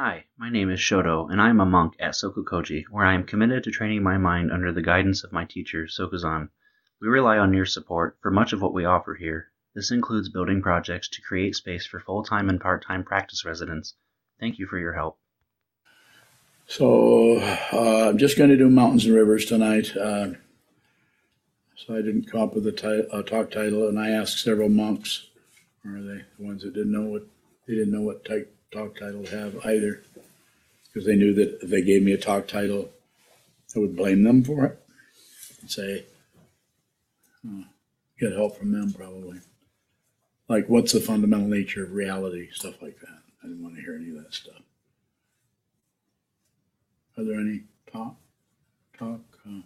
Hi, my name is Shoto, and I am a monk at Sokukoji, where I am committed to training my mind under the guidance of my teacher, Sokuzan. We rely on your support for much of what we offer here. This includes building projects to create space for full time and part time practice residents. Thank you for your help. So uh, I'm just going to do mountains and rivers tonight. Uh, so I didn't come up with a, a talk title, and I asked several monks, or are they the ones that didn't know what they didn't know what type talk title to have either, because they knew that if they gave me a talk title, I would blame them for it and say, uh, get help from them probably. Like, what's the fundamental nature of reality? Stuff like that. I didn't want to hear any of that stuff. Are there any talk, talk, uh,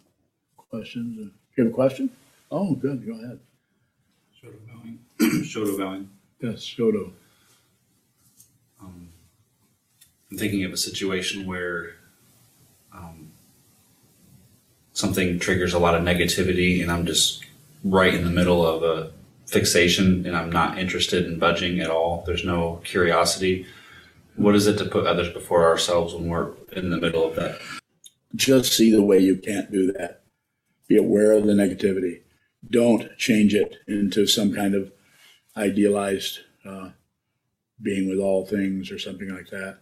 questions? Uh, You have a question? Oh, good, go ahead. Shoto bowing. Shoto bowing. Yes, Shoto. Um, I'm thinking of a situation where um, something triggers a lot of negativity, and I'm just right in the middle of a fixation, and I'm not interested in budging at all. There's no curiosity. What is it to put others before ourselves when we're in the middle of that? Just see the way you can't do that. Be aware of the negativity. Don't change it into some kind of idealized uh, being with all things or something like that.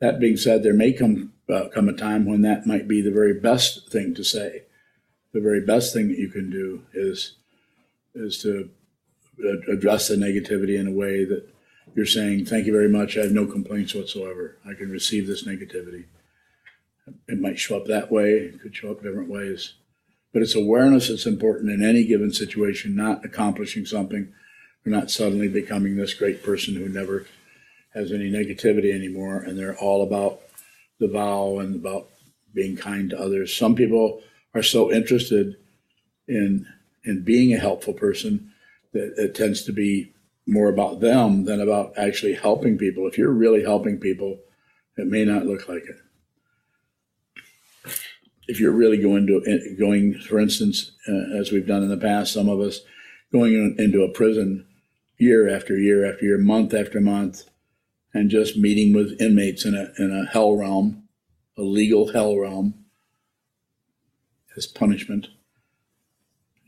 That being said, there may come uh, come a time when that might be the very best thing to say. The very best thing that you can do is is to uh, address the negativity in a way that you're saying, "Thank you very much. I have no complaints whatsoever. I can receive this negativity." It might show up that way. It could show up different ways, but it's awareness that's important in any given situation. Not accomplishing something, or not suddenly becoming this great person who never has any negativity anymore, and they're all about the vow and about being kind to others. Some people are so interested in in being a helpful person that it tends to be more about them than about actually helping people. If you're really helping people, it may not look like it. If you're really going to going, for instance, uh, as we've done in the past, some of us going in, into a prison year after year after year, month after month, and just meeting with inmates in a in a hell realm, a legal hell realm, as punishment.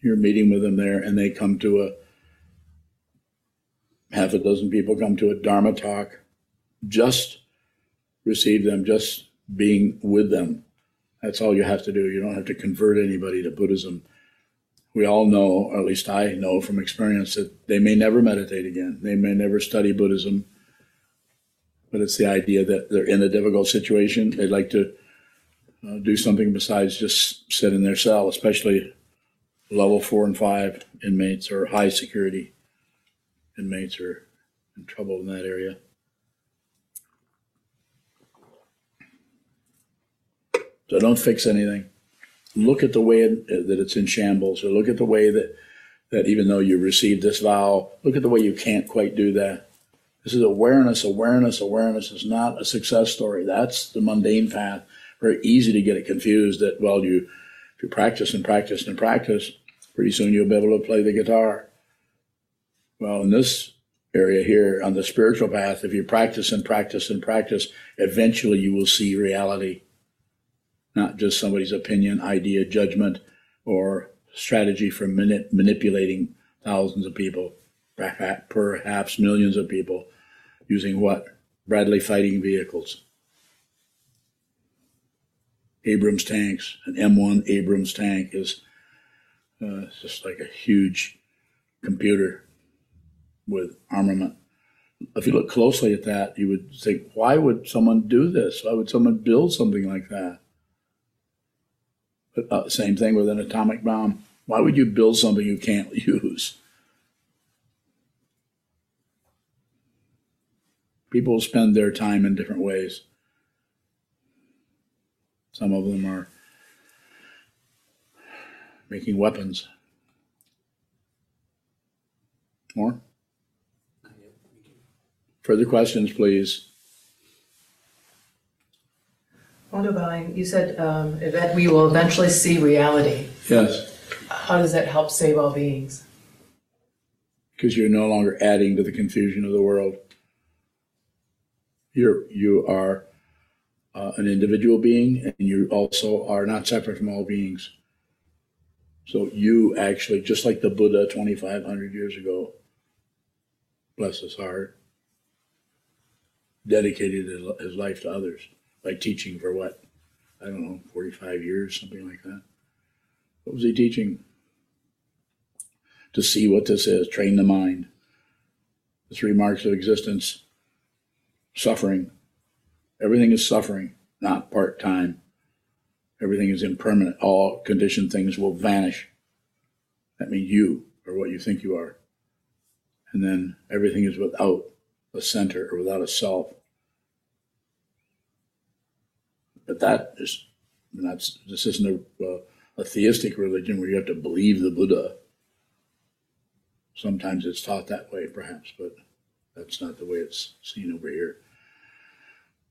You're meeting with them there, and they come to a half a dozen people come to a Dharma talk, just receive them, just being with them. That's all you have to do. You don't have to convert anybody to Buddhism. We all know, or at least I know from experience, that they may never meditate again. They may never study Buddhism. But it's the idea that they're in a difficult situation. They'd like to uh, do something besides just sit in their cell, especially level four and five inmates or high security inmates are in trouble in that area. So don't fix anything. Look at the way that it's in shambles, or look at the way that, that even though you received this vow, look at the way you can't quite do that. This is awareness, awareness, awareness is not a success story. That's the mundane path. Very easy to get it confused that, well, you, if you practice and practice and practice, pretty soon you'll be able to play the guitar. Well, in this area here on the spiritual path, if you practice and practice and practice, eventually you will see reality, not just somebody's opinion, idea, judgment, or strategy for manip- manipulating thousands of people, perhaps millions of people, using what? Bradley fighting vehicles. Abrams tanks, an M1 Abrams tank is uh, just like a huge computer with armament. If you look closely at that, you would think, why would someone do this? Why would someone build something like that? But uh, same thing with an atomic bomb. Why would you build something you can't use? People spend their time in different ways. Some of them are making weapons. More? Further questions, please. Wonderbine, you said um, that we will eventually see reality. Yes, How does that help save all beings? because you're no longer adding to the confusion of the world. You're, you are uh, an individual being and you also are not separate from all beings. So you actually, just like the Buddha 2,500 years ago, bless his heart, dedicated his life to others by teaching for what? I don't know, 45 years, something like that. What was he teaching? To see what this is, train the mind. The three marks of existence suffering. Everything is suffering, not part time. Everything is impermanent. All conditioned things will vanish. That means you are what you think you are. And then everything is without a center or without a self. But that is, that's, this isn't a, a theistic religion where you have to believe the Buddha. Sometimes it's taught that way, perhaps, but that's not the way it's seen over here.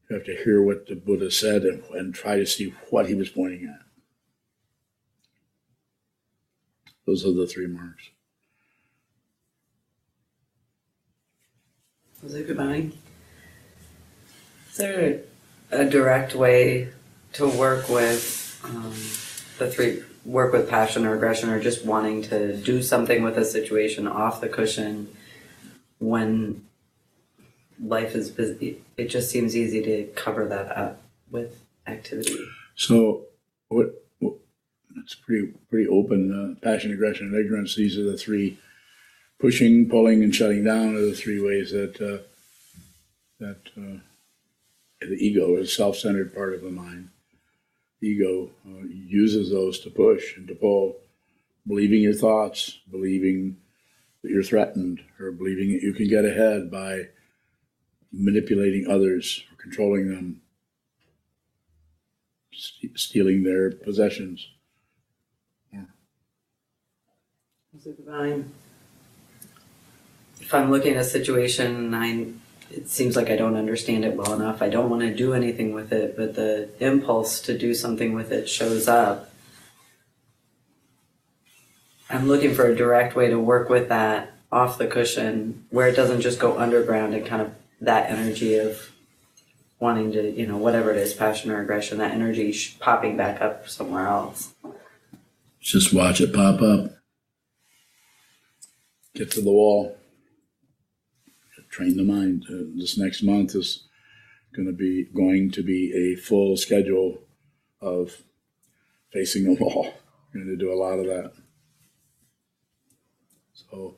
You have to hear what the Buddha said and, and try to see what he was pointing at. Those are the three marks. Was goodbye? Is there a, a direct way to work with um, the three work with passion or aggression or just wanting to do something with a situation off the cushion when life is busy it just seems easy to cover that up with activity So what, it's pretty pretty open. Uh, passion, aggression, and ignorance. These are the three pushing, pulling, and shutting down are the three ways that uh, that uh, the ego is self-centered part of the mind. The ego uh, uses those to push and to pull, believing your thoughts, believing that you're threatened, or believing that you can get ahead by manipulating others, or controlling them, st- stealing their possessions. Was it goodbye? if i'm looking at a situation and i it seems like i don't understand it well enough i don't want to do anything with it but the impulse to do something with it shows up i'm looking for a direct way to work with that off the cushion where it doesn't just go underground and kind of that energy of wanting to you know whatever it is passion or aggression that energy popping back up somewhere else Just watch it pop up. Get to the wall. Train the mind. Uh, this next month is going to be going to be a full schedule of facing the wall. We're going to do a lot of that. So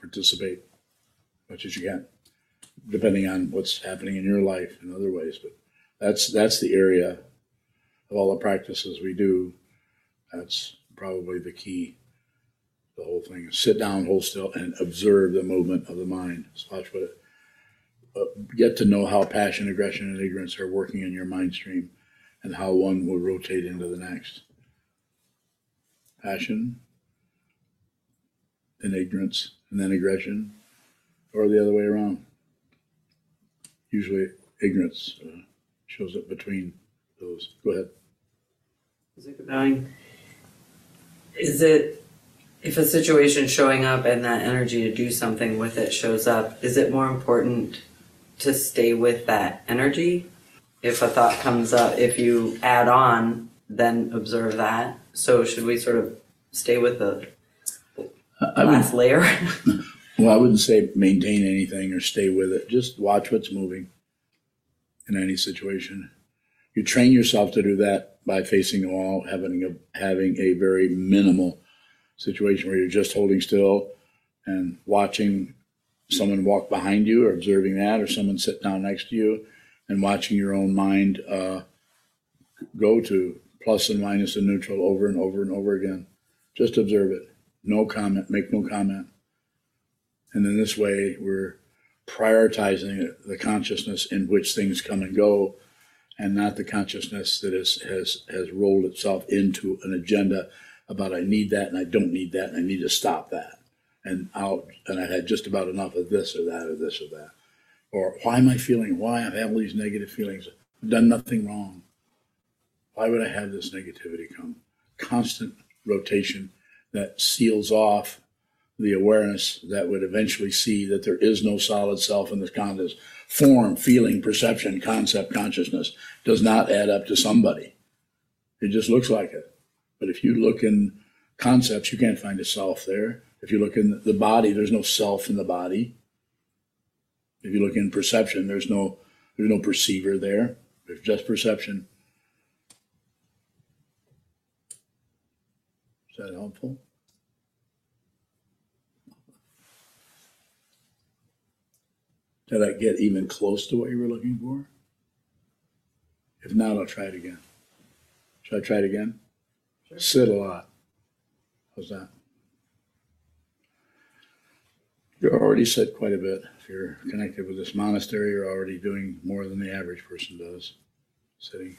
participate much as you can, depending on what's happening in your life in other ways. But that's that's the area of all the practices we do. That's probably the key. The whole thing is sit down, hold still, and observe the movement of the mind. Watch what. Uh, get to know how passion, aggression, and ignorance are working in your mind stream, and how one will rotate into the next. Passion, then ignorance, and then aggression, or the other way around. Usually, ignorance uh, shows up between those. Go ahead. Is it going? Is it if a situation showing up and that energy to do something with it shows up? Is it more important to stay with that energy? If a thought comes up, if you add on, then observe that. So should we sort of stay with the I would last layer? Well, I wouldn't say maintain anything or stay with it. Just watch what's moving in any situation. You train yourself to do that by facing the wall, having a having a very minimal situation where you're just holding still and watching someone walk behind you or observing that, or someone sit down next to you and watching your own mind uh, go to plus and minus and neutral over and over and over again. Just observe it. No comment. Make no comment. And in this way, we're prioritizing the consciousness in which things come and go, and not the consciousness that is, has has rolled itself into an agenda about I need that and I don't need that and I need to stop that, and I'll and I've had just about enough of this or that or this or that, or why am I feeling? Why I have all these negative feelings? I've done nothing wrong. Why would I have this negativity come? Constant rotation that seals off the awareness that would eventually see that there is no solid self in this context. Form, feeling, perception, concept, consciousness does not add up to somebody. It just looks like it. But if you look in concepts, you can't find a self there. If you look in the body, there's no self in the body. If you look in perception, there's no there's no perceiver there. There's just perception. Is that helpful? Did I get even close to what you were looking for? If not, I'll try it again. Should I try it again? Sit a lot. How's that? You're already sit quite a bit. If you're connected with this monastery, you're already doing more than the average person does. Sitting.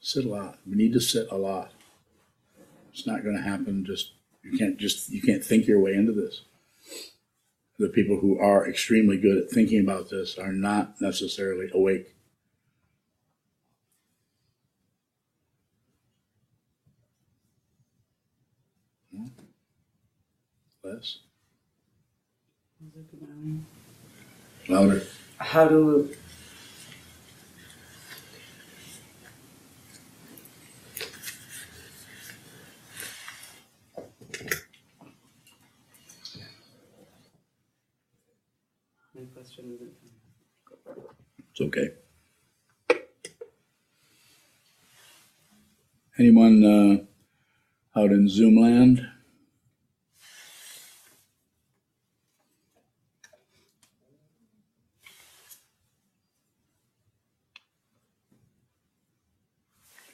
Sit a lot. We need to sit a lot. It's not going to happen just you can't just you can't think your way into this. The people who are extremely good at thinking about this are not necessarily awake. Hmm? Less. Louder. How do It's okay. Anyone uh, out in Zoom land?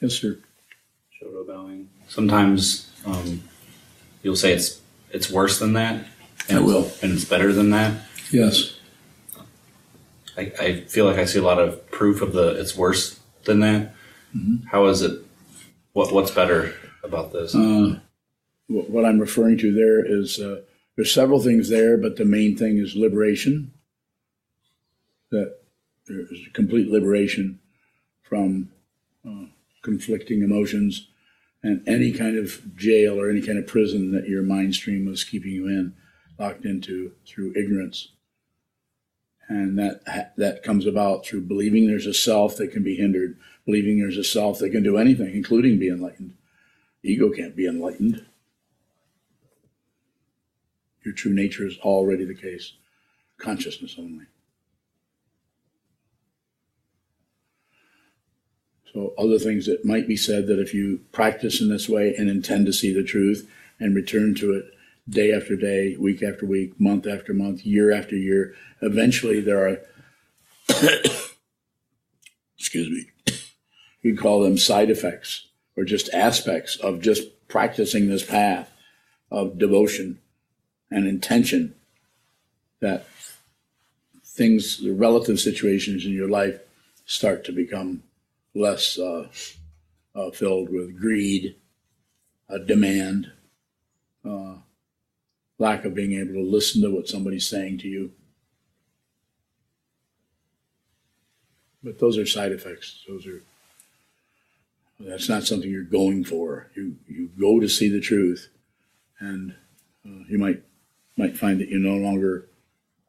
Yes, sir. Shoto bowing. Sometimes um, you'll say it's it's worse than that. And I will. And it's better than that. Yes. I, I feel like I see a lot of proof of the it's worse than that. Mm-hmm. How is it? What what's better about this? Uh, what I'm referring to there is uh, there's several things there, but the main thing is liberation. That there is complete liberation from uh, conflicting emotions and any kind of jail or any kind of prison that your mind stream was keeping you in, locked into through ignorance. And that that comes about through believing there's a self that can be hindered, believing there's a self that can do anything, including be enlightened. Ego can't be enlightened. Your true nature is already the case. Consciousness only. So, other things that might be said that if you practice in this way and intend to see the truth and return to it day after day, week after week, month after month, year after year, eventually there are, excuse me, you call them side effects or just aspects of just practicing this path of devotion and intention that things, the relative situations in your life start to become less uh, uh, filled with greed, uh, demand, uh, lack of being able to listen to what somebody's saying to you. But those are side effects. Those are that's not something you're going for. You you go to see the truth, and uh, you might might find that you're no longer,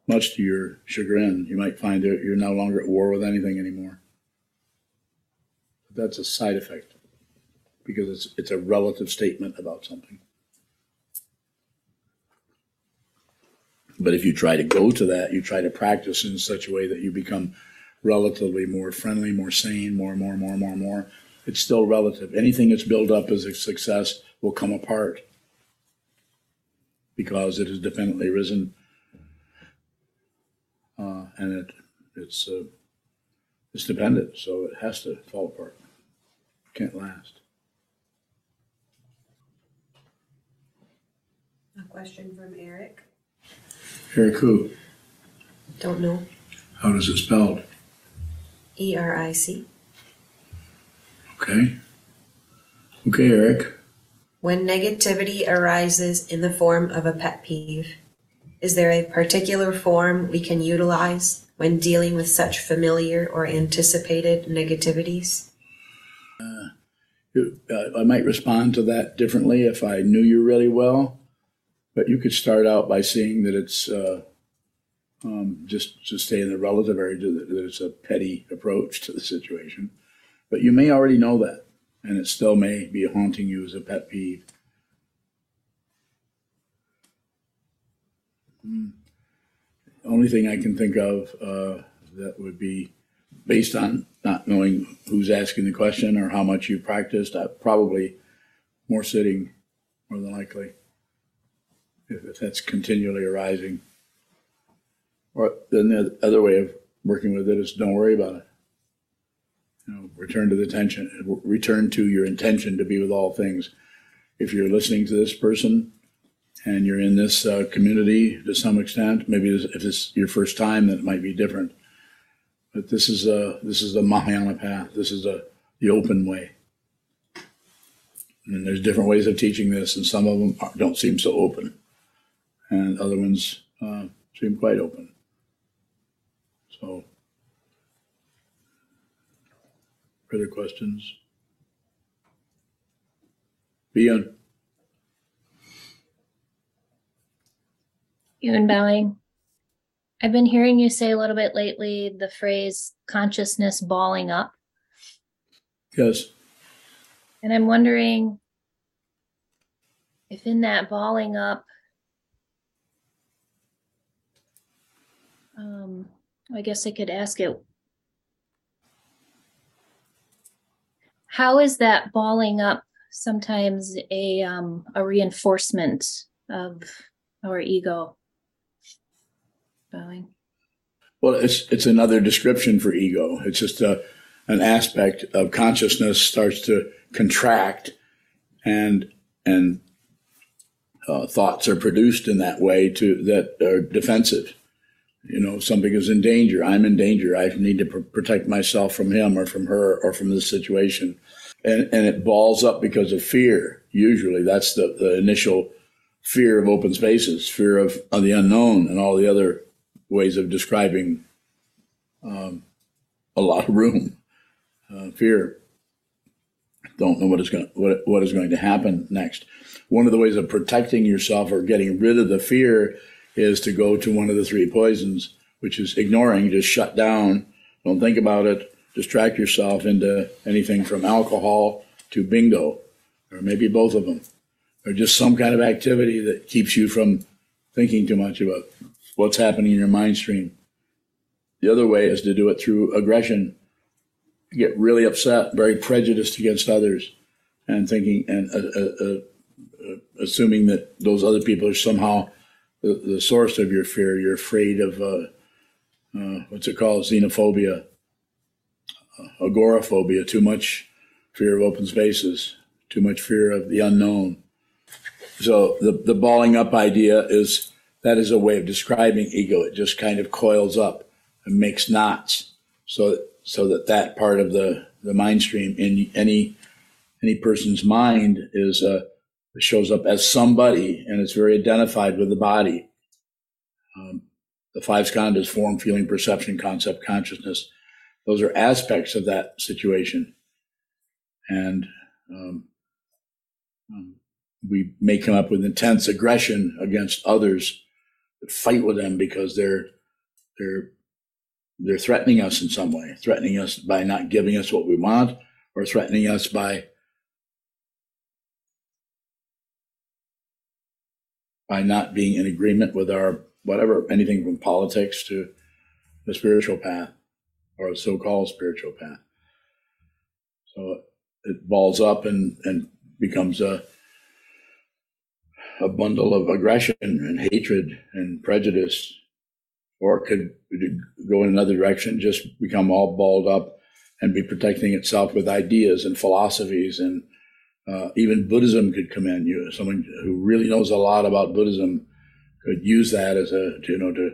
much to your chagrin, you might find that you're no longer at war with anything anymore. But that's a side effect because it's it's a relative statement about something. But if you try to go to that, you try to practice in such a way that you become relatively more friendly, more sane, more, more, more, more, more. It's still relative. Anything that's built up as a success will come apart because it has dependently risen, uh, and it it's uh, it's dependent, so it has to fall apart. It Can't last. A question from Eric. Eric. Don't know. How does it spelled? E R I C. Okay. Okay, Eric. When negativity arises in the form of a pet peeve, is there a particular form we can utilize when dealing with such familiar or anticipated negativities? You- uh, I might respond to that differently if I knew you really well. But you could start out by seeing that it's uh, um, just to stay in the relative area, that it's a petty approach to the situation. But you may already know that, and it still may be haunting you as a pet peeve. Hmm. Only thing I can think of uh, that would be based on not knowing who's asking the question or how much you've practiced. Uh, probably more sitting, more than likely, if, that's continually arising. Or then the other way of working with it is don't worry about it. You know, return to the tension, return to your intention to be with all things. If you're listening to this person and you're in this uh, community to some extent, maybe if it's your first time, then it might be different. But this is a this is the Mahayana path. This is a the open way. And there's different ways of teaching this, and some of them don't seem so open, and other ones uh, seem quite open. So, further questions? Beyond. Ewan bowing. I've been hearing you say a little bit lately the phrase consciousness balling up. Yes. And I'm wondering if in that balling up, um, I guess I could ask it. How is that balling up sometimes a um, a reinforcement of our ego? Bowing. Well, it's it's another description for ego. It's just a, an aspect of consciousness starts to contract, and and uh, thoughts are produced in that way to that are defensive. You know, something is in danger. I'm in danger. I need to pr- protect myself from him or from her or from this situation. And, and it balls up because of fear. Usually that's the, the initial fear of open spaces, fear of, of the unknown and all the other ways of describing um, a lot of room. Uh, fear. Don't know what is going what, what is going to happen next. One of the ways of protecting yourself or getting rid of the fear is to go to one of the three poisons, which is ignoring, just shut down, don't think about it, distract yourself into anything from alcohol to bingo, or maybe both of them, or just some kind of activity that keeps you from thinking too much about what's happening in your mind stream. The other way is to do it through aggression. Get really upset, very prejudiced against others, and thinking and uh, uh, uh, assuming that those other people are somehow the, the source of your fear. You're afraid of uh, uh, what's it called? Xenophobia, uh, agoraphobia, too much fear of open spaces, too much fear of the unknown. So the, the balling up idea is that is a way of describing ego. It just kind of coils up and makes knots so, so that that part of the, the mind stream in any, any person's mind is, uh, it shows up as somebody and it's very identified with the body. Um, the five skandhas form, feeling, perception, concept, consciousness. Those are aspects of that situation. And um, um, we may come up with intense aggression against others, fight with them because they're they're they're threatening us in some way, threatening us by not giving us what we want, or threatening us by by not being in agreement with our whatever, anything from politics to the spiritual path or a so-called spiritual path. So it balls up and, and becomes a a bundle of aggression and hatred and prejudice, or it could go in another direction, just become all balled up and be protecting itself with ideas and philosophies and uh, even Buddhism could come in. You, someone who really knows a lot about Buddhism could use that as a, you know, to,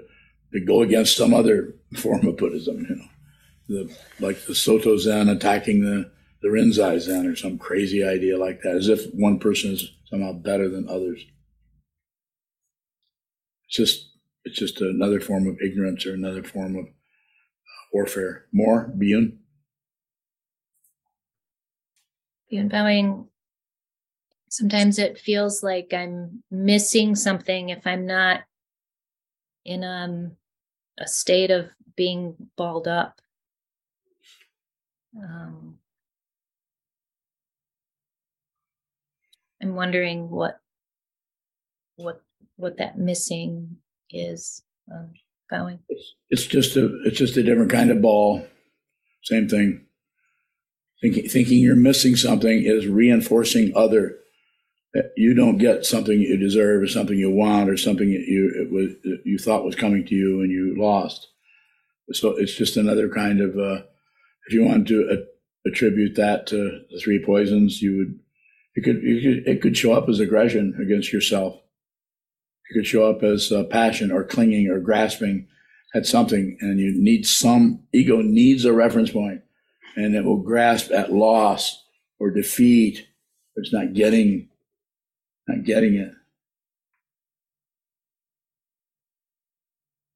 to go against some other form of Buddhism, you know, the, like the Soto Zen attacking the, the Rinzai Zen or some crazy idea like that, as if one person is somehow better than others. It's just, it's just another form of ignorance or another form of warfare. More, Biyun? Beyond bowing, sometimes it feels like I'm missing something if I'm not in um, a state of being balled up. Um, I'm wondering what what what that missing is um, going. It's, it's just a it's just a different kind of ball. Same thing. Thinking thinking you're missing something is reinforcing other. You don't get something you deserve, or something you want, or something that you was you thought was coming to you and you lost. So it's just another kind of. Uh, if you want to attribute that to the three poisons, you would. It could, you could it could show up as aggression against yourself. It could show up as uh, passion or clinging or grasping at something, and you need some ego needs a reference point, and it will grasp at loss or defeat. It's not getting, not getting it.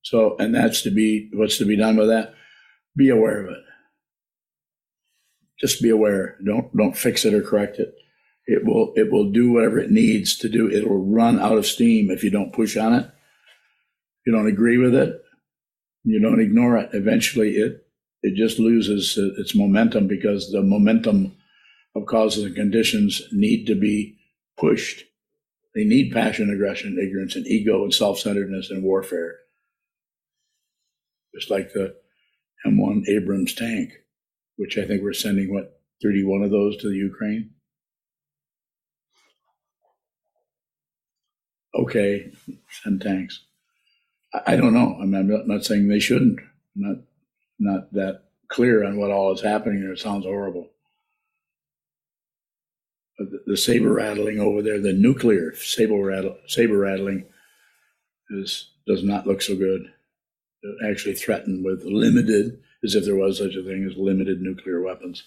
So, and that's to be what's to be done with that. Be aware of it. Just be aware. Don't don't fix it or correct it. It will it will do whatever it needs to do. It will run out of steam if you don't push on it. You don't agree with it. You don't ignore it. Eventually, it it just loses its momentum because the momentum of causes and conditions need to be pushed. They need passion, aggression, ignorance, and ego, and self-centeredness and warfare. Just like the M1 Abrams tank, which I think we're sending what 31 of those to the Ukraine. okay, send tanks. I, don't know. I mean, I'm not, saying they shouldn't. I'm not not that clear on what all is happening there. It sounds horrible. The, saber rattling over there, the nuclear saber rattle, saber rattling, is does not look so good. They're actually threatened with limited, as if there was such a thing as limited nuclear weapons.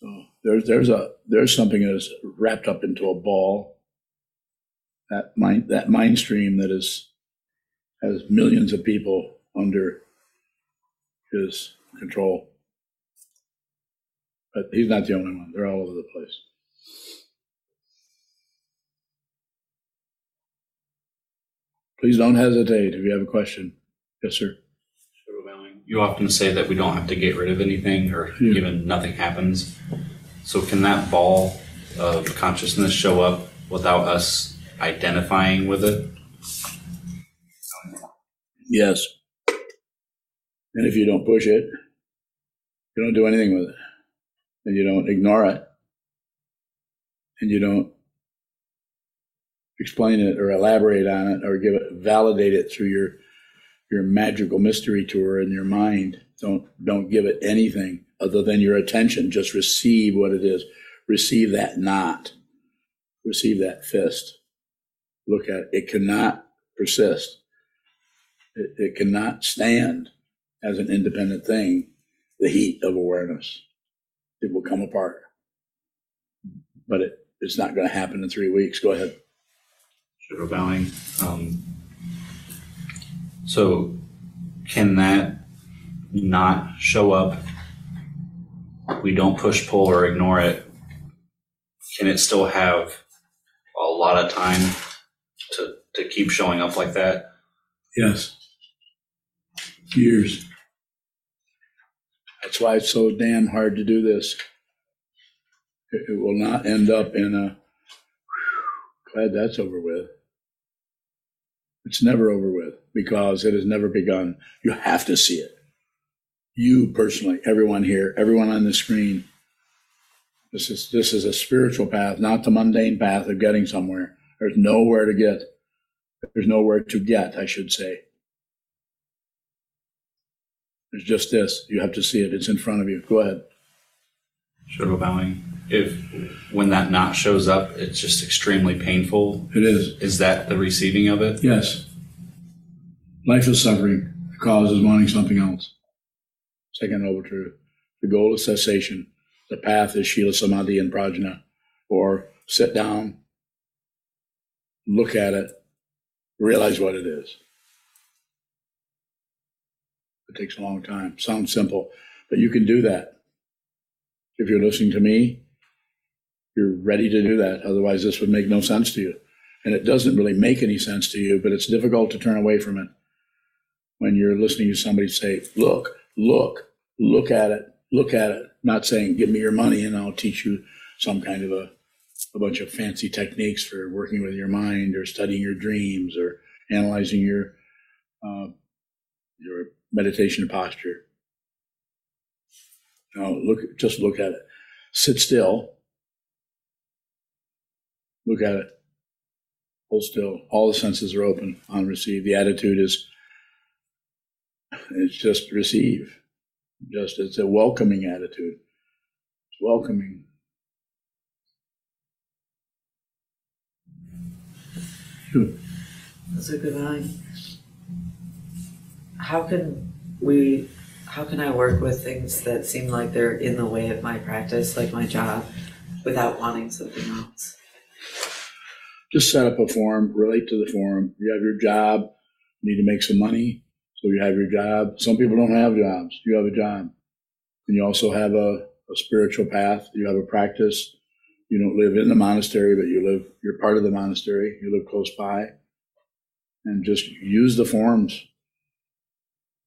So there's there's a there's something that is wrapped up into a ball that mind that mind stream that is has millions of people under his control. But he's not the only one. They're all over the place. Please don't hesitate if you have a question. Yes, sir. You often say that we don't have to get rid of anything or Yeah. even nothing happens. So can that ball of consciousness show up without us identifying with it? Yes. And if you don't push it, you don't do anything with it. And you don't ignore it. And you don't explain it or elaborate on it or give it validate it through your your magical mystery tour in your mind. Don't don't give it anything other than your attention. Just receive what it is. Receive that knot. Receive that fist. Look at it. It cannot persist. It, it cannot stand as an independent thing, the heat of awareness. It will come apart. But it, it's not going to happen in three weeks. Go ahead. Bowing. Um, so can that not show up? We don't push, pull, or ignore it. Can it still have a lot of time to, to keep showing up like that? Yes. Years. That's why it's so damn hard to do this. It, will not end up in a, whew, glad that's over with. It's never over with because it has never begun. You have to see it. You personally, everyone here, everyone on the screen. This is this is a spiritual path, not the mundane path of getting somewhere. There's nowhere to get. There's nowhere to get, I should say. There's just this. You have to see it. It's in front of you. Go ahead. Shadow bowing. If when that knot shows up, it's just extremely painful. It is. Is that the receiving of it? Yes. Life is suffering. The cause is wanting something else. Second noble truth. The goal is cessation. The path is Shila Samadhi and Prajna. Or sit down, look at it, realize what it is. It takes a long time. Sounds simple, but you can do that. If you're listening to me, you're ready to do that. Otherwise, this would make no sense to you. And it doesn't really make any sense to you, but it's difficult to turn away from it when you're listening to somebody say, look, look, look at it, look at it. Not saying, give me your money and I'll teach you some kind of a, a bunch of fancy techniques for working with your mind or studying your dreams or analyzing your, uh, your meditation posture. No, look, just look at it. Sit still. Look at it. Hold still. All the senses are open on receive. The attitude is it's just receive. Just it's a welcoming attitude. It's welcoming. That's a good line. How can we, how can I work with things that seem like they're in the way of my practice, like my job, without wanting something else? Just set up a form, relate to the form. You have your job, you need to make some money, so you have your job. Some people don't have jobs. You have a job. And you also have a, a spiritual path. You have a practice. You don't live in the monastery, but you live, you're part of the monastery. You live close by. And just use the forms.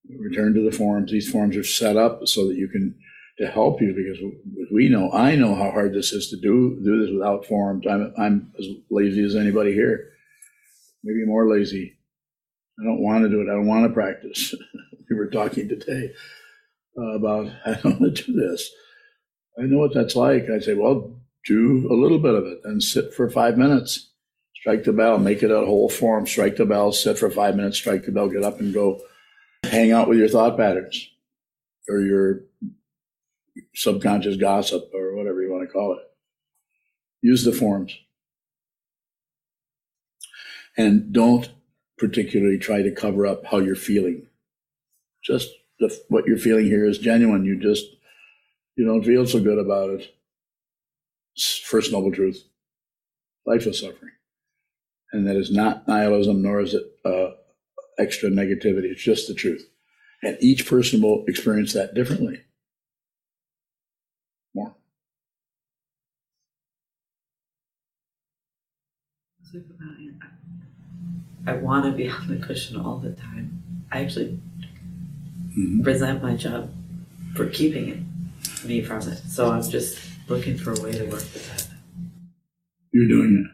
Return to the forms. These forms are set up so that you can, to help you because we know, I know how hard this is to do, do this without forms. I'm, I'm as lazy as anybody here. Maybe more lazy. I don't want to do it. I don't want to practice. we were talking today about I don't want to do this. I know what that's like. I say, well, do a little bit of it and sit for five minutes. Strike the bell, make it a whole form. Strike the bell, sit for five minutes, strike the bell, get up and go hang out with your thought patterns or your subconscious gossip or whatever you want to call it. Use the forms. And don't particularly try to cover up how you're feeling. Just the, what you're feeling here is genuine. You just, you don't feel so good about it. First noble truth. Life is suffering. And that is not nihilism, nor is it uh, extra negativity. It's just the truth. And each person will experience that differently. More. I want to be on the cushion all the time. I actually Mhm. resent my job for keeping it, me from it. So I'm just looking for a way to work with that. You're doing it.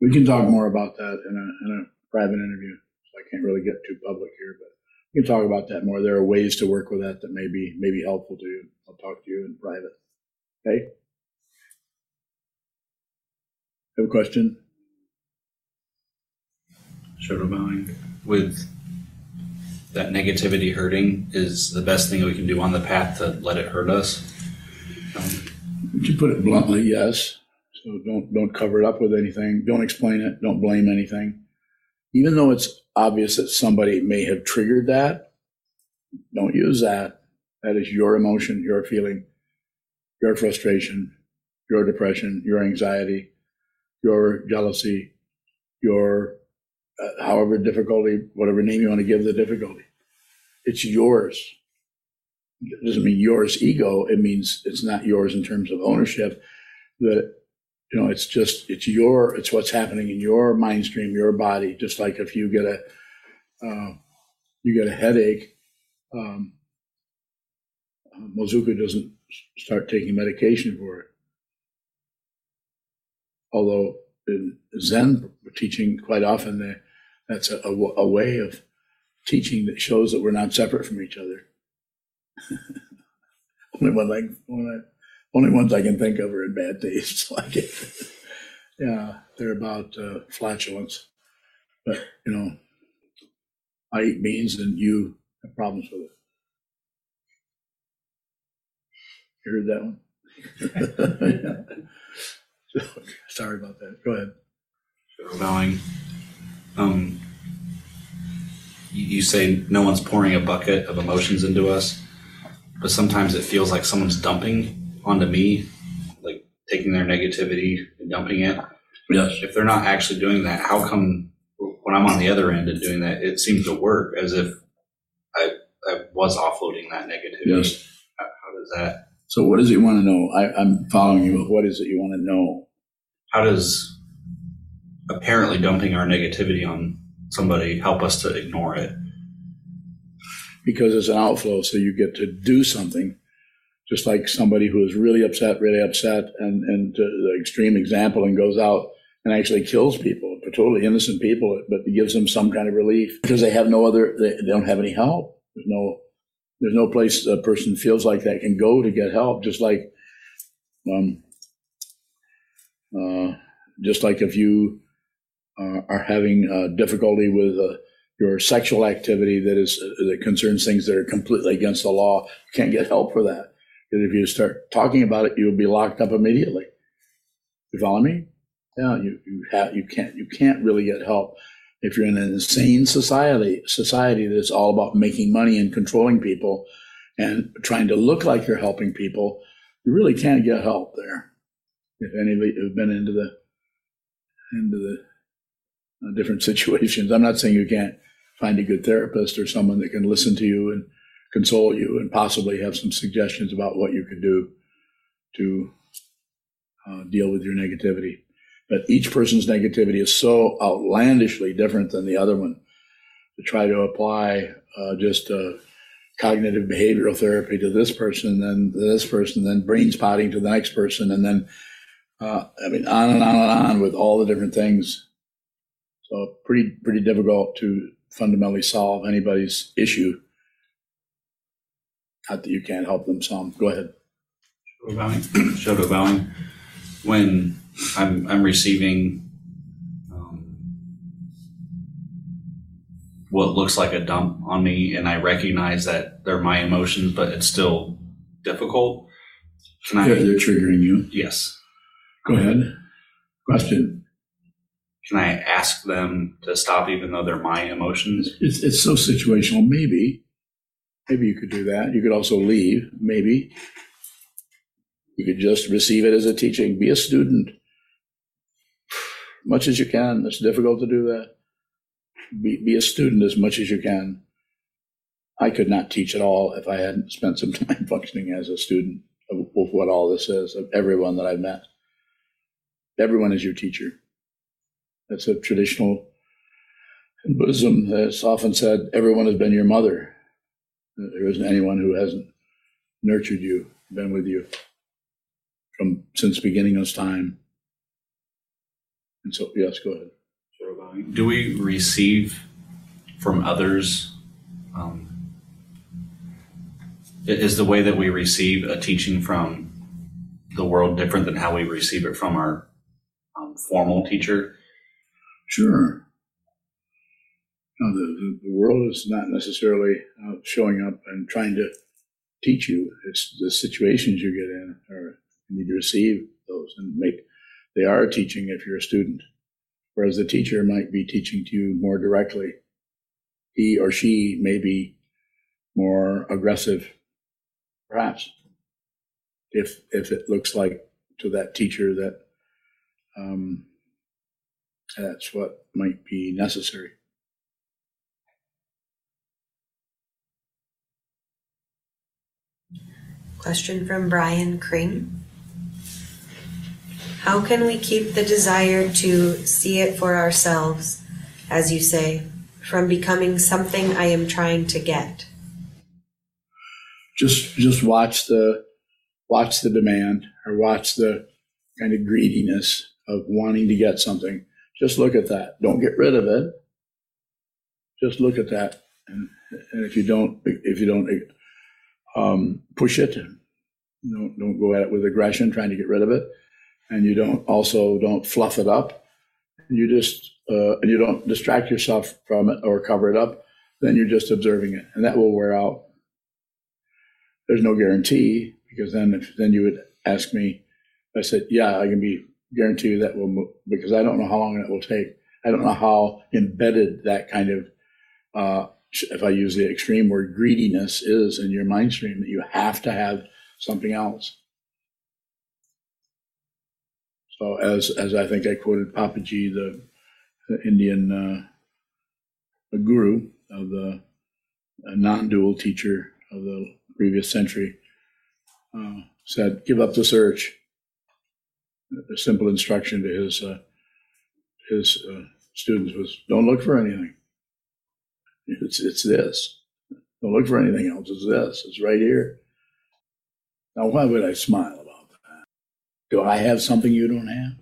We can talk more about that in a, in a private interview. So I can't really get too public here, but we can talk about that more. There are ways to work with that that may be, may be helpful to you. I'll talk to you in private. Okay? Have a question? Shadow bowing with that negativity hurting is the best thing we can do on the path to let it hurt us. Um, you put it bluntly? Yes. So don't don't cover it up with anything. Don't explain it. Don't blame anything. Even though it's obvious that somebody may have triggered that, don't use that. That is your emotion, your feeling, your frustration, your depression, your anxiety, your jealousy, your uh, however difficulty, whatever name you want to give the difficulty. It's yours. It doesn't mean yours ego. It means it's not yours in terms of ownership. That you know, it's just it's your it's what's happening in your mind stream, your body. Just like if you get a uh, you get a headache, um, Mozuku doesn't start taking medication for it. Although in Zen teaching, quite often that's a, a, a way of teaching that shows that we're not separate from each other. only one like only, ones I can think of are in bad taste. Like yeah, they're about uh, flatulence. But you know, I eat beans and you have problems with it. You heard that one? Sorry about that. Go ahead. Bowing. Um, you, you say no one's pouring a bucket of emotions into us, but sometimes it feels like someone's dumping onto me, like taking their negativity and dumping it. Yes. If they're not actually doing that, how come when I'm on the other end and doing that, it seems to work as if I, I was offloading that negativity? Yes. How, how does that? So what does he want to know? I, I'm following you, but what is it you want to know? How does apparently dumping our negativity on somebody help us to ignore it? Because it's an outflow, so you get to do something. Just like somebody who is really upset, really upset, and, and to the extreme example, and goes out and actually kills people, totally innocent people, but gives them some kind of relief because they have no other, they, they don't have any help. There's no, there's no place a person feels like that can go to get help. Just like, um, uh, just like if you uh, are having uh, difficulty with uh, your sexual activity that is that concerns things that are completely against the law, you can't get help for that. If you start talking about it, you'll be locked up immediately. You follow me? Yeah, you you have you can't you can't really get help if you're in an insane society society that's all about making money and controlling people and trying to look like you're helping people. You really can't get help there. If any of you have been into the into the uh, different situations, I'm not saying you can't find a good therapist or someone that can listen to you and console you and possibly have some suggestions about what you can do to uh, deal with your negativity. But each person's negativity is so outlandishly different than the other one. To try to apply uh, just uh, cognitive behavioral therapy to this person, then this person, then brain spotting to the next person, and then uh, I mean on and on and on with all the different things. So pretty pretty difficult to fundamentally solve anybody's issue. Not that you can't help them some. Go ahead. Shadow bowing. Shadow bowing. When I'm I'm receiving um, what looks like a dump on me, and I recognize that they're my emotions, but it's still difficult. Can I? They're, they're triggering you. Yes. Go ahead. Question. Can I ask them to stop, even though they're my emotions? It's, it's so situational. Maybe, maybe you could do that. You could also leave. Maybe you could just receive it as a teaching. Be a student, much as you can. It's difficult to do that. Be, be a student as much as you can. I could not teach at all if I hadn't spent some time functioning as a student of, of what all this is, of everyone that I've met. Everyone is your teacher. That's a traditional in Buddhism. It's often said, everyone has been your mother. There isn't anyone who hasn't nurtured you, been with you from since beginning of time. And so, yes, go ahead. Do we receive from others? Um, is the way that we receive a teaching from the world different than how we receive it from our um, formal teacher? Sure. No, the, the, world is not necessarily uh, showing up and trying to teach you. It's the situations you get in, or you need to receive those and make. They are teaching if you're a student, whereas the teacher might be teaching to you more directly. He or she may be more aggressive, perhaps, if if it looks like to that teacher that um, that's what might be necessary. Question from Brian Kring. How can we keep the desire to see it for ourselves, as you say, from becoming something I am trying to get? Just just watch the watch the demand or watch the kind of greediness of wanting to get something. Just look at that. Don't get rid of it. Just look at that. And, and if you don't if you don't um, push it. Don't, don't go at it with aggression, trying to get rid of it. And you don't also don't fluff it up. You just, uh, and you don't distract yourself from it or cover it up. Then you're just observing it and that will wear out. There's no guarantee because then, if, then you would ask me, I said, yeah, I can be guarantee that will move because I don't know how long that will take. I don't know how embedded that kind of uh, if I use the extreme word greediness is in your mind stream, that you have to have something else. So as as I think I quoted Papaji, the, the Indian uh, guru of the non-dual teacher of the previous century, uh, said, give up the search. A simple instruction to his, uh, his uh, students was, don't look for anything. It's, it's this. Don't look for anything else. It's this. It's right here. Now, why would I smile about that? Do I have something you don't have?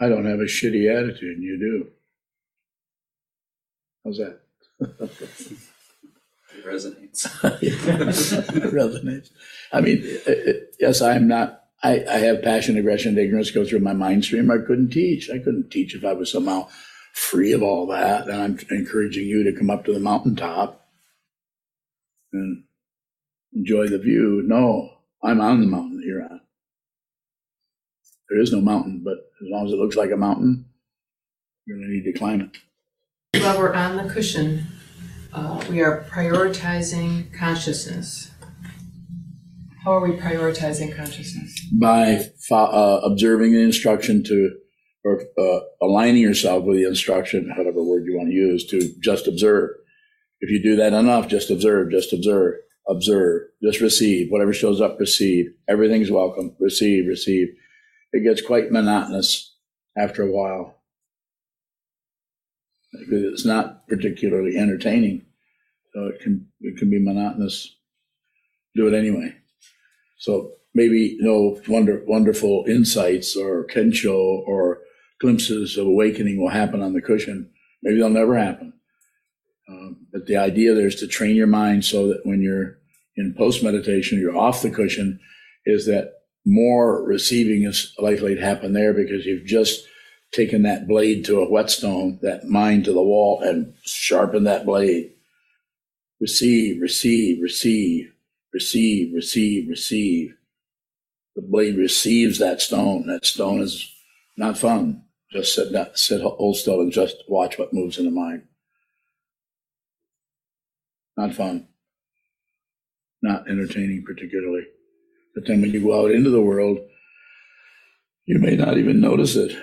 I don't have a shitty attitude, and you do. How's that? It resonates. resonates. I mean, it, it, yes, I'm not. I, I have passion, aggression, and ignorance go through my mind stream. I couldn't teach. I couldn't teach if I was somehow free of all that. And I'm encouraging you to come up to the mountaintop and enjoy the view. No, I'm on the mountain that you're on. There is no mountain, but as long as it looks like a mountain, you're going to need to climb it. While we're on the cushion, uh, we are prioritizing consciousness. How are we prioritizing consciousness? By uh, observing the instruction to, or uh, aligning yourself with the instruction, whatever word you want to use, to just observe. If you do that enough, just observe, just observe, observe, just receive. Whatever shows up, receive. Everything's welcome. Receive, receive. It gets quite monotonous after a while because it's not particularly entertaining. So it can it can be monotonous. Do it anyway. So maybe no wonder wonderful insights or kensho or glimpses of awakening will happen on the cushion. Maybe they'll never happen. Um, but the idea there is to train your mind so that when you're in post meditation, you're off the cushion, is that more receiving is likely to happen there because you've just taken that blade to a whetstone, that mind to the wall, and sharpened that blade. Receive, receive, receive, receive, receive, receive. The blade receives that stone. That stone is not fun. Just sit, down, sit still and just watch what moves in the mind. Not fun. Not entertaining particularly. But then when you go out into the world, you may not even notice it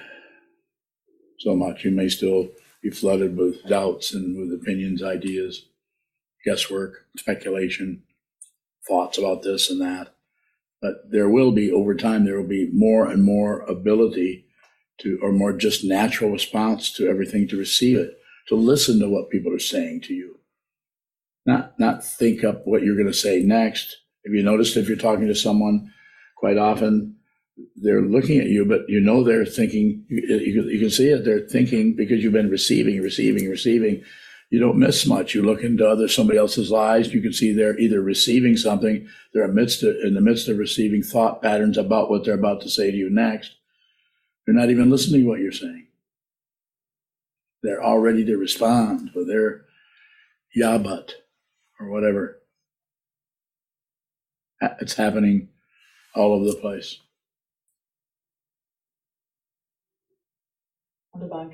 so much. You may still be flooded with doubts and with opinions, ideas, guesswork, speculation, thoughts about this and that. But there will be, over time, there will be more and more ability to, or more just natural response to everything to receive it, to listen to what people are saying to you. Not, not think up what you're going to say next. Have you noticed if you're talking to someone quite often, they're looking at you, but you know they're thinking, you, you, can see it, they're thinking because you've been receiving, receiving, receiving. You don't miss much. You look into other somebody else's eyes. you can see they're either receiving something, they're amidst in the midst of receiving thought patterns about what they're about to say to you next. They're not even listening to what you're saying. They're all ready to respond with their yabat or whatever. It's happening all over the place.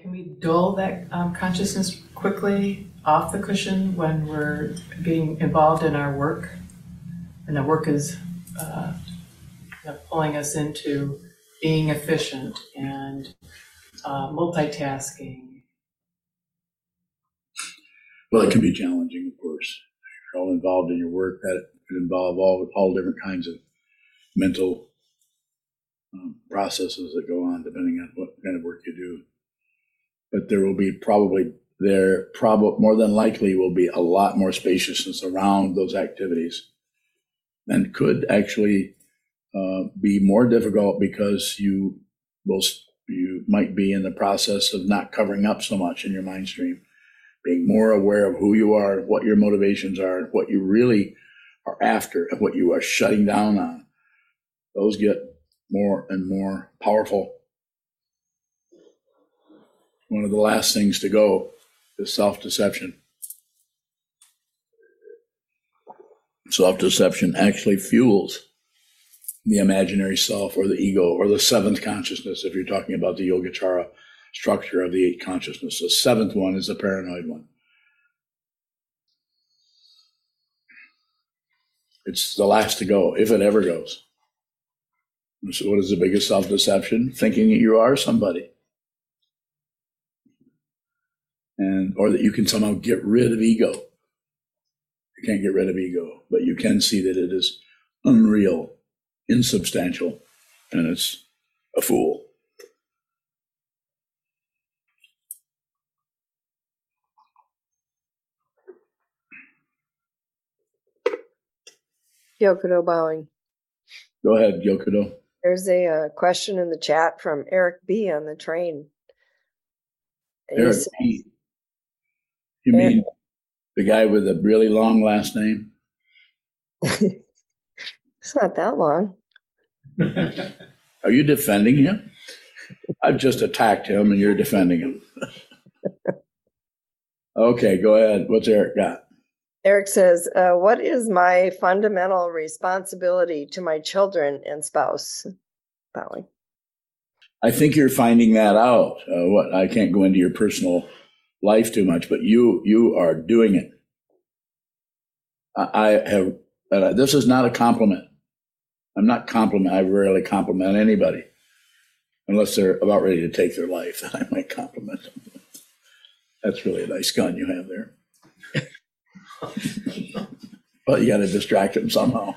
Can we dull that um, consciousness quickly off the cushion when we're being involved in our work? And the work is uh, you know, pulling us into being efficient and uh, multitasking. Well, it can be challenging, of course. You're all involved in your work, that could involve all, all different kinds of mental um, processes that go on depending on what kind of work you do but there will be probably there probably more than likely will be a lot more spaciousness around those activities and could actually uh, be more difficult because you will you might be in the process of not covering up so much in your mind stream being more aware of who you are what your motivations are what you really are after and what you are shutting down on. Those get more and more powerful. One of the last things to go is self deception. Self deception actually fuels the imaginary self or the ego or the seventh consciousness, if you're talking about the Yogacara structure of the eight consciousness. The seventh one is the paranoid one. It's the last to go, if it ever goes. So, what is the biggest self deception? Thinking that you are somebody and or that you can somehow get rid of ego. You can't get rid of ego, but you can see that it is unreal, insubstantial, and it's a fool. Yokodo bowing. Go ahead, Yokodo. There's a uh, question in the chat from Eric B on the train. And Eric, says- P. you mean the guy with a really long last name? it's not that long. Are you defending him? I've just attacked him and you're defending him. okay, go ahead. What's Eric got? Eric says, uh, What is my fundamental responsibility to my children and spouse? Bowing. I think you're finding that out. Uh, what I can't go into your personal life too much, but you you are doing it. I, I have. Uh, this is not a compliment. I'm not compliment. I rarely compliment anybody, unless they're about ready to take their life. Then I might compliment them. That's really a nice gun you have there. but you got to distract them somehow.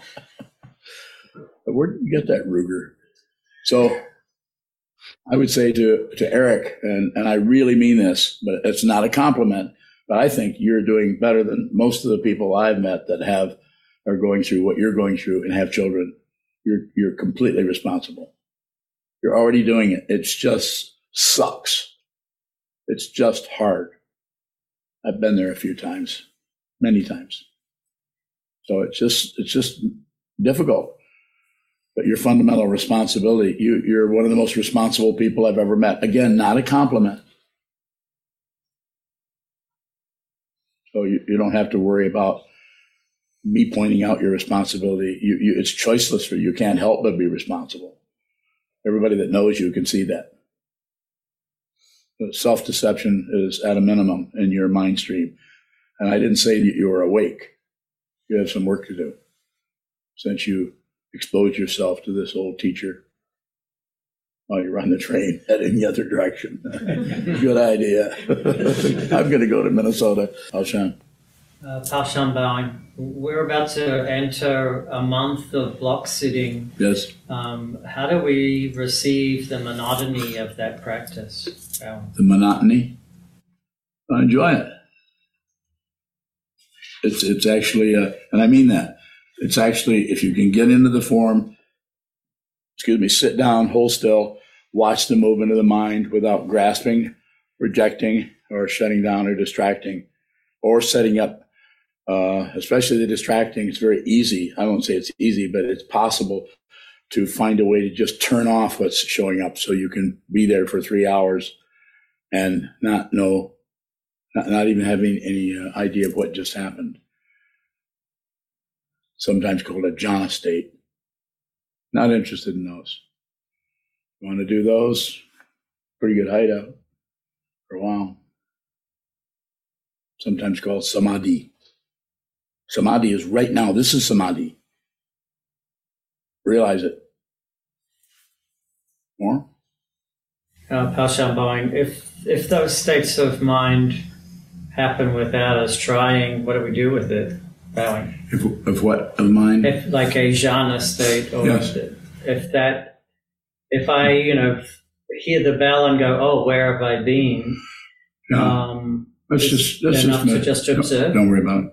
But where did you get that Ruger? So I would say to, to Eric, and, and I really mean this, but it's not a compliment, but I think you're doing better than most of the people I've met that have are going through what you're going through and have children. You're you're completely responsible. You're already doing it. It's just sucks. It's just hard. I've been there a few times, many times. So it's just it's just difficult but your fundamental responsibility, you, you're one of the most responsible people I've ever met. Again, not a compliment. So you, you don't have to worry about me pointing out your responsibility. You, you, it's choiceless for you. You can't help but be responsible. Everybody that knows you can see that. Self deception is at a minimum in your mind stream. And I didn't say that you were awake. You have some work to do since you expose yourself to this old teacher while you're on the train heading the other direction. Good idea. I'm going to go to Minnesota. Alshan. Uh, we're about to enter a month of block sitting. Yes. Um, how do we receive the monotony of that practice? The monotony. I enjoy it. It's it's actually, a, and I mean that. It's actually if you can get into the form. Excuse me. Sit down, hold still, watch the movement of the mind without grasping, rejecting, or shutting down or distracting, or setting up. Uh, especially the distracting, it's very easy. I won't say it's easy, but it's possible to find a way to just turn off what's showing up so you can be there for three hours and not know, not, not even having any uh, idea of what just happened. Sometimes called a jhana state. Not interested in those. You want to do those? Pretty good hideout for a while. Sometimes called samadhi. Samadhi is right now. This is samadhi. Realize it. More? Uh, Pashan Bowing, if, if those states of mind happen without us trying, what do we do with it? Bowing. If, if what of mine? If like a jhana state, or Yes. if that, if I, you know, hear the bell and go, oh, where have I been? No, Um, just let's enough just, to just don't- Don't, worry about it.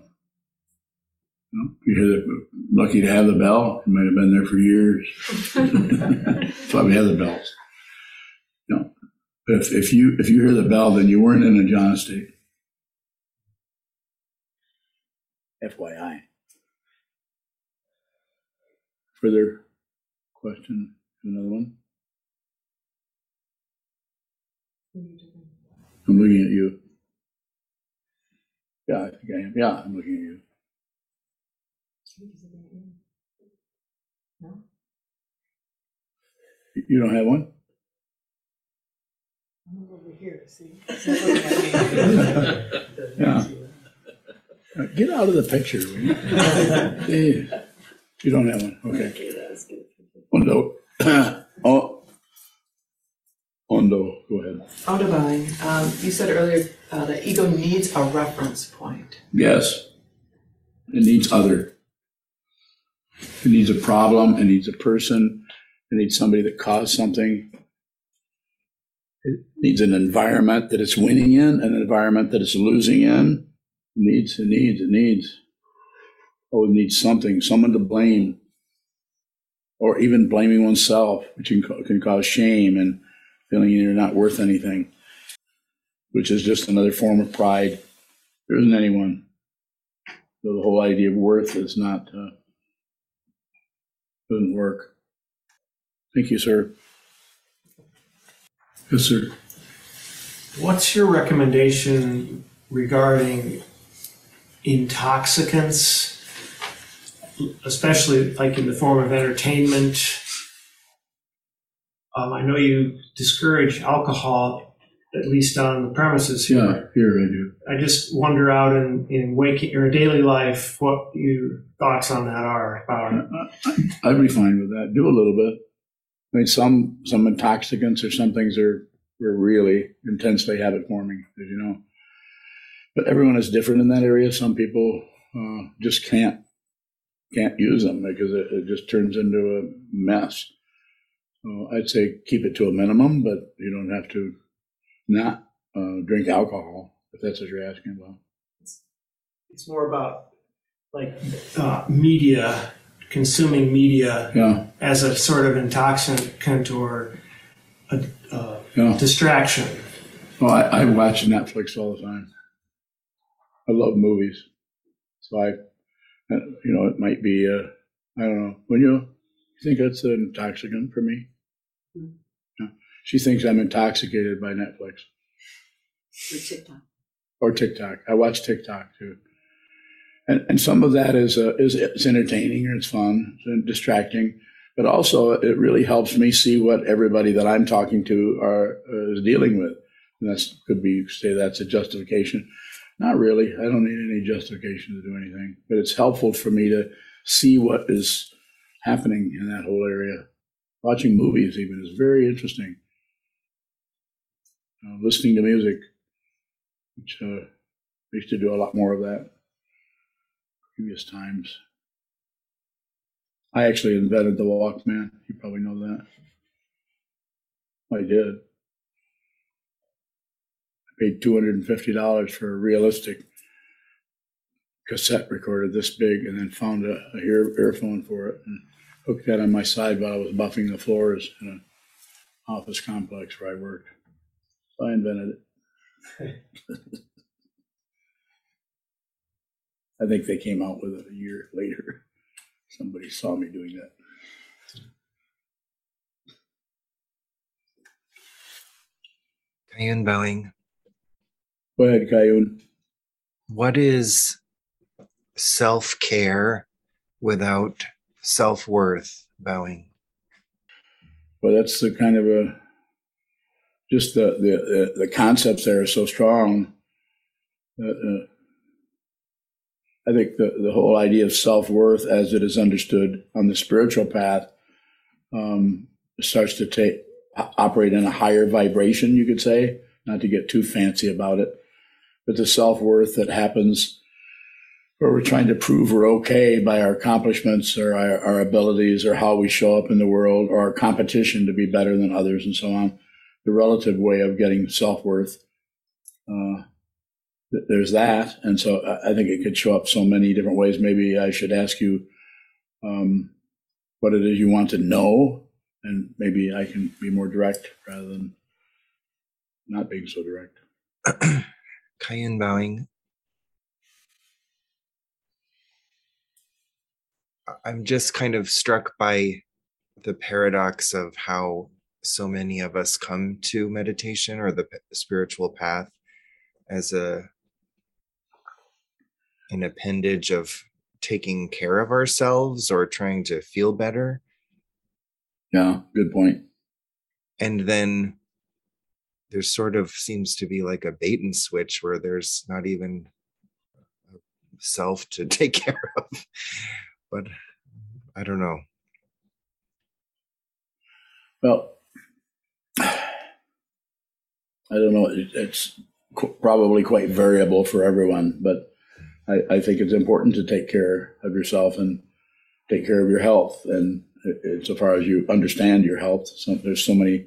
No, you hear the lucky to have the bell. You might have been there for years. That's why we have the bells. No, if if you if you hear the bell, then you weren't in a jhana state. FYI. Further question? Another one? I'm looking at you. Yeah, I think I am. Yeah, I'm looking at you. You- You don't have one? I'm Over here, see? Yeah. Uh, Get out of the picture. will you? Yeah. You don't have one, okay. Okay, that's good. Ondo, oh, Ondo, go ahead. Audubon, um, you said earlier uh, that ego needs a reference point. Yes. It needs other. It needs a problem. It needs a person. It needs somebody that caused something. It needs an environment that it's winning in, an environment that it's losing in. It needs, it needs, it needs. Oh, it needs something, someone to blame, or even blaming oneself, which can, can cause shame and feeling you're not worth anything, which is just another form of pride. There isn't anyone. So the whole idea of worth is not uh, doesn't work. Thank you, sir. Yes, sir. What's your recommendation regarding intoxicants, especially like in the form of entertainment? Um, I know you discourage alcohol, at least on the premises Yeah, here. here I do. I just wonder out in, in waking or daily life what your thoughts on that are about it. I'd be fine with that. Do a little bit. I mean, some some intoxicants or some things are are really intensely habit forming, as you know. But everyone is different in that area. Some people uh, just can't can't use them because it, it just turns into a mess. So I'd say keep it to a minimum, but you don't have to not uh, drink alcohol if that's what you're asking about. It's more about like uh, media, consuming media Yeah, as a sort of intoxicant or a, uh, yeah. distraction. Well, I, I watch Netflix all the time. I love movies, so I, uh, you know, it might be. Uh, I don't know. When you, you think that's an intoxicant for me? Yeah. She thinks I'm intoxicated by Netflix or TikTok. I watch TikTok too, and and some of that is uh, is it's entertaining or it's fun and distracting, but also it really helps me see what everybody that I'm talking to are uh, is dealing with. And that could be say that's a justification. Not really. I don't need any justification to do anything, but it's helpful for me to see what is happening in that whole area. Watching movies even is very interesting. Uh, listening to music, which uh, I used to do a lot more of that previous times. I actually invented the Walkman. You probably know that. I did. I paid two hundred and fifty dollars for a realistic cassette recorder this big, and then found a, a ear, earphone for it and hooked that on my side while I was buffing the floors in an office complex where I worked. So I invented it. I think they came out with it a year later. Somebody saw me doing that. Kayun Bowing, Go ahead, Kayun. what is self care without self worth? Bowing. Well, that's the kind of a just the the the, the concepts there are so strong. That, uh, I think the the whole idea of self worth, as it is understood on the spiritual path, um, starts to take operate in a higher vibration. You could say, not to get too fancy about it, but the self worth that happens where we're trying to prove we're okay by our accomplishments or our, our, abilities or how we show up in the world or our competition to be better than others and so on. The relative way of getting self worth. Uh, there's that. And so I, I think it could show up so many different ways. Maybe I should ask you um, what it is you want to know, and maybe I can be more direct rather than not being so direct. Kayun Bowing. I'm just kind of struck by the paradox of how so many of us come to meditation or the spiritual path as a an appendage of taking care of ourselves or trying to feel better Yeah, good point. and then there sort of seems to be like a bait and switch where there's not even a self to take care of but i don't know Well, I don't know. It's probably quite variable for everyone, but I, I think it's important to take care of yourself and take care of your health. And so far as you understand your health, so, there's so many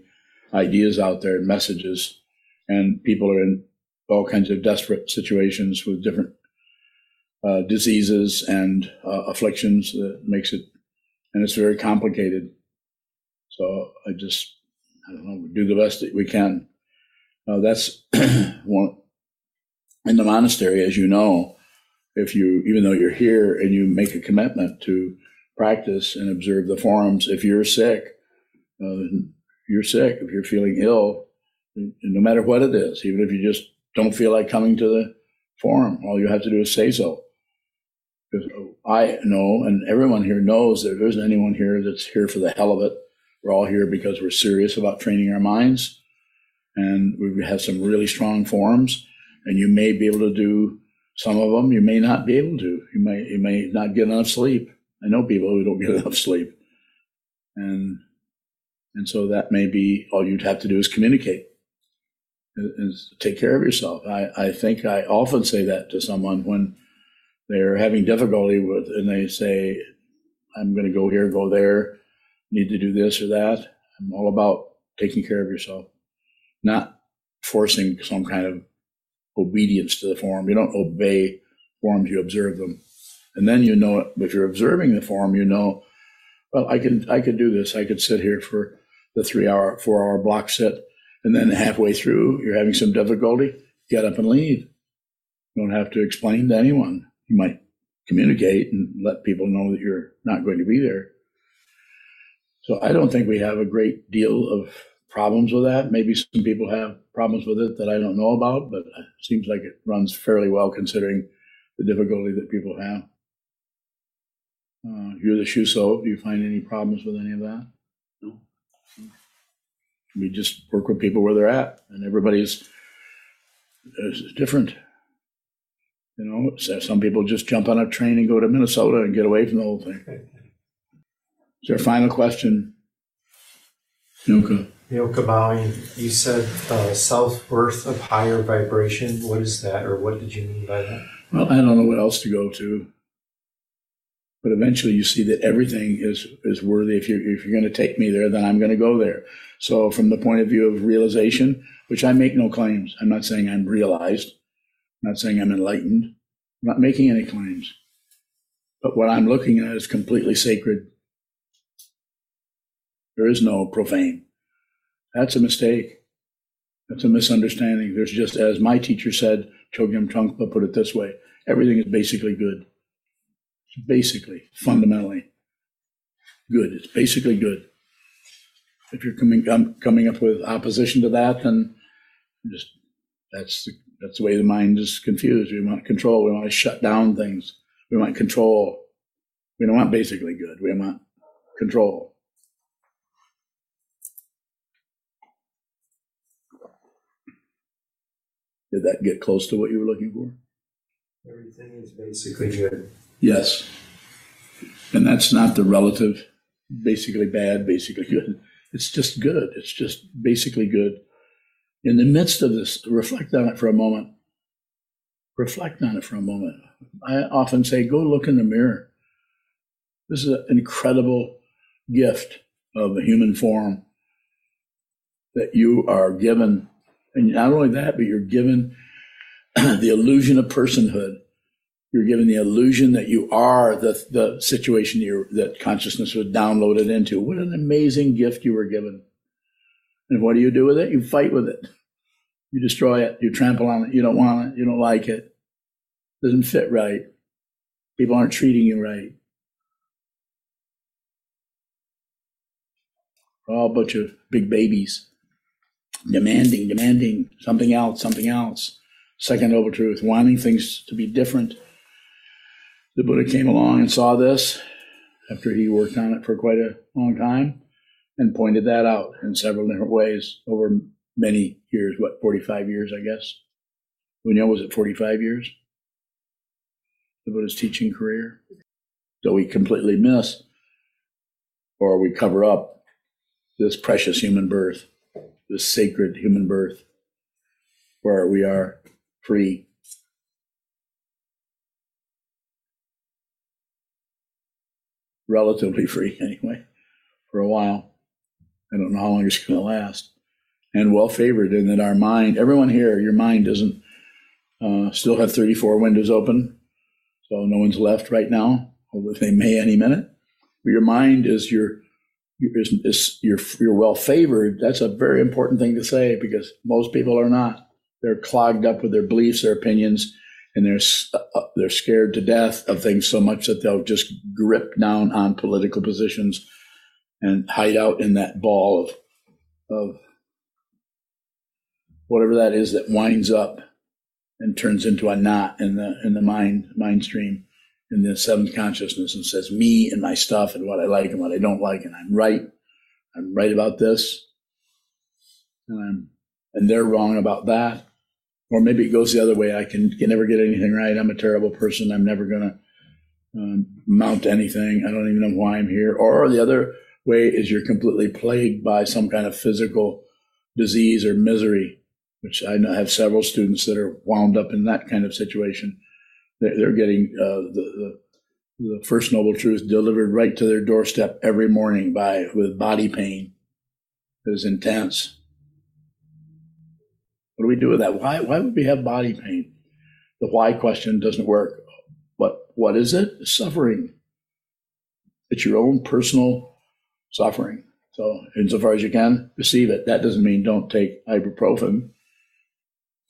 ideas out there and messages, and people are in all kinds of desperate situations with different uh, diseases and uh, afflictions that makes it, and it's very complicated. So I just, I don't know, do the best that we can. Uh, that's one in the monastery, as you know. If you, even though you're here and you make a commitment to practice and observe the forms, if you're sick, uh, you're sick. If you're feeling ill, no matter what it is, even if you just don't feel like coming to the forum, all you have to do is say so. Because I know, and everyone here knows that there isn't anyone here that's here for the hell of it. We're all here because we're serious about training our minds, and we have some really strong forms. And you may be able to do some of them. You may not be able to. You may you may not get enough sleep. I know people who don't get enough sleep, and and so that may be all you'd have to do is communicate is take care of yourself. I, I think I often say that to someone when they're having difficulty with, and they say, I'm going to go here, go there, need to do this or that. I'm all about taking care of yourself, not forcing some kind of obedience to the form. You don't obey forms, you observe them. And then you know, if you're observing the form, you know, well, I can, I could do this. I could sit here for the three hour, four hour block sit and then halfway through, you're having some difficulty, get up and leave. You don't have to explain to anyone. You might communicate and let people know that you're not going to be there. So I don't think we have a great deal of problems with that. Maybe some people have problems with it that I don't know about, but it seems like it runs fairly well considering the difficulty that people have. Uh, you're the Shuso. Do you find any problems with any of that? No we just work with people where they're at, and everybody's is different. You know, so some people just jump on a train and go to Minnesota and get away from the whole thing. Is there a final question? Yoka. Yoka bowing. You said uh, self worth of higher vibration. What is that, or what did you mean by that? Well, I don't know what else to go to. But eventually you see that everything is, is worthy. If you're, if you're going to take me there, then I'm going to go there. So from the point of view of realization, which I make no claims, I'm not saying I'm realized. I'm not saying I'm enlightened. I'm not making any claims. But what I'm looking at is completely sacred. There is no profane. That's a mistake. That's a misunderstanding. There's just, as my teacher said, Chogyam Trungpa put it this way everything is basically good basically, fundamentally good. It's basically good. If you're coming um, coming up with opposition to that, then just that's the, that's the way the mind is confused. We want control. We want to shut down things. We want control. We don't want basically good. We want control. Did that get close to what you were looking for? Everything is basically good. Yes. And that's not the relative, basically bad, basically good. It's just good. It's just basically good. In the midst of this, reflect on it for a moment. Reflect on it for a moment. I often say, go look in the mirror. This is an incredible gift of a human form that you are given. And not only that, but you're given the illusion of personhood you're given the illusion that you are the, the situation that consciousness was downloaded into. What an amazing gift you were given. And what do you do with it? You fight with it. You destroy it. You trample on it. You don't want it. You don't like it. it doesn't fit right. People aren't treating you right. All a bunch of big babies demanding, demanding something else, something else. Second noble truth, wanting things to be different the Buddha came along and saw this after he worked on it for quite a long time and pointed that out in several different ways over many years. What, 45 years, I guess? Know, was it 45 years? The Buddha's teaching career? So we completely miss or we cover up this precious human birth, this sacred human birth, where we are free relatively free anyway, for a while. I don't know how long it's going to last. And well favored in that our mind, everyone here, your mind doesn't uh, still have 34 windows open. So no one's left right now, although they may any minute. But your mind is your is, is you're, you're well favored. That's a very important thing to say because most people are not. They're clogged up with their beliefs, their opinions, and they're uh, uh, they're scared to death of things so much that they'll just grip down on political positions and hide out in that ball of of whatever that is that winds up and turns into a knot in the in the mind mind stream in the seventh consciousness and says me and my stuff and what I like and what I don't like and I'm right I'm right about this and I'm and they're wrong about that or maybe it goes the other way. I can, can never get anything right. I'm a terrible person. I'm never going to um, mount anything. I don't even know why I'm here. Or the other way is you're completely plagued by some kind of physical disease or misery, which I have several students that are wound up in that kind of situation. They're, getting uh, the, the, the first noble truth delivered right to their doorstep every morning by with body pain. It is intense. What do we do with that? Why, why would we have body pain? The why question doesn't work. What, what is it? Suffering. It's your own personal suffering. So, insofar as you can, receive it. That doesn't mean don't take ibuprofen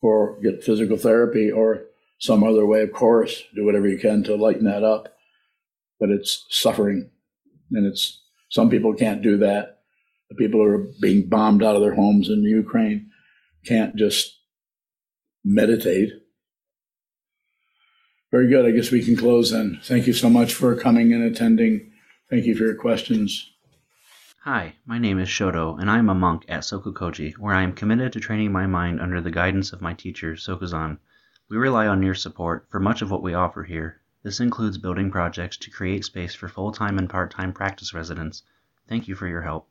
or get physical therapy or some other way, of course. Do whatever you can to lighten that up. But it's suffering. And it's some people can't do that. The people who are being bombed out of their homes in Ukraine can't just meditate. Very good. I guess we can close then. Thank you so much for coming and attending. Thank you for your questions. Hi, my name is Shoto, and I am a monk at Sokukoji, where I am committed to training my mind under the guidance of my teacher, Sokuzan. We rely on your support for much of what we offer here. This includes building projects to create space for full time and part time practice residents. Thank you for your help.